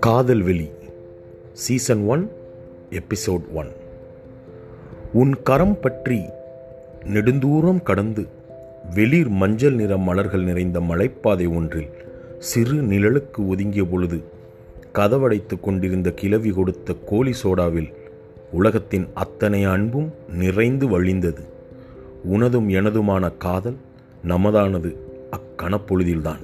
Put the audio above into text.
காதல் வெளி season one episode one உன் கரம் பற்றி நெடுந்தூரம் கடந்து வெளிர் மஞ்சள் நிற மலர்கள் நிறைந்த மலைப்பாதை ஒன்றில் சிறு நிழலுக்கு ஒதுங்கிய பொழுது கதவடைத்து கொண்டிருந்த கிளவி கொடுத்த கோழி சோடாவில் உலகத்தின் அத்தனை அன்பும் நிறைந்து வழிந்தது. உனதும் எனதுமான காதல் நமதானது அக்கணப்பொழுதில்தான்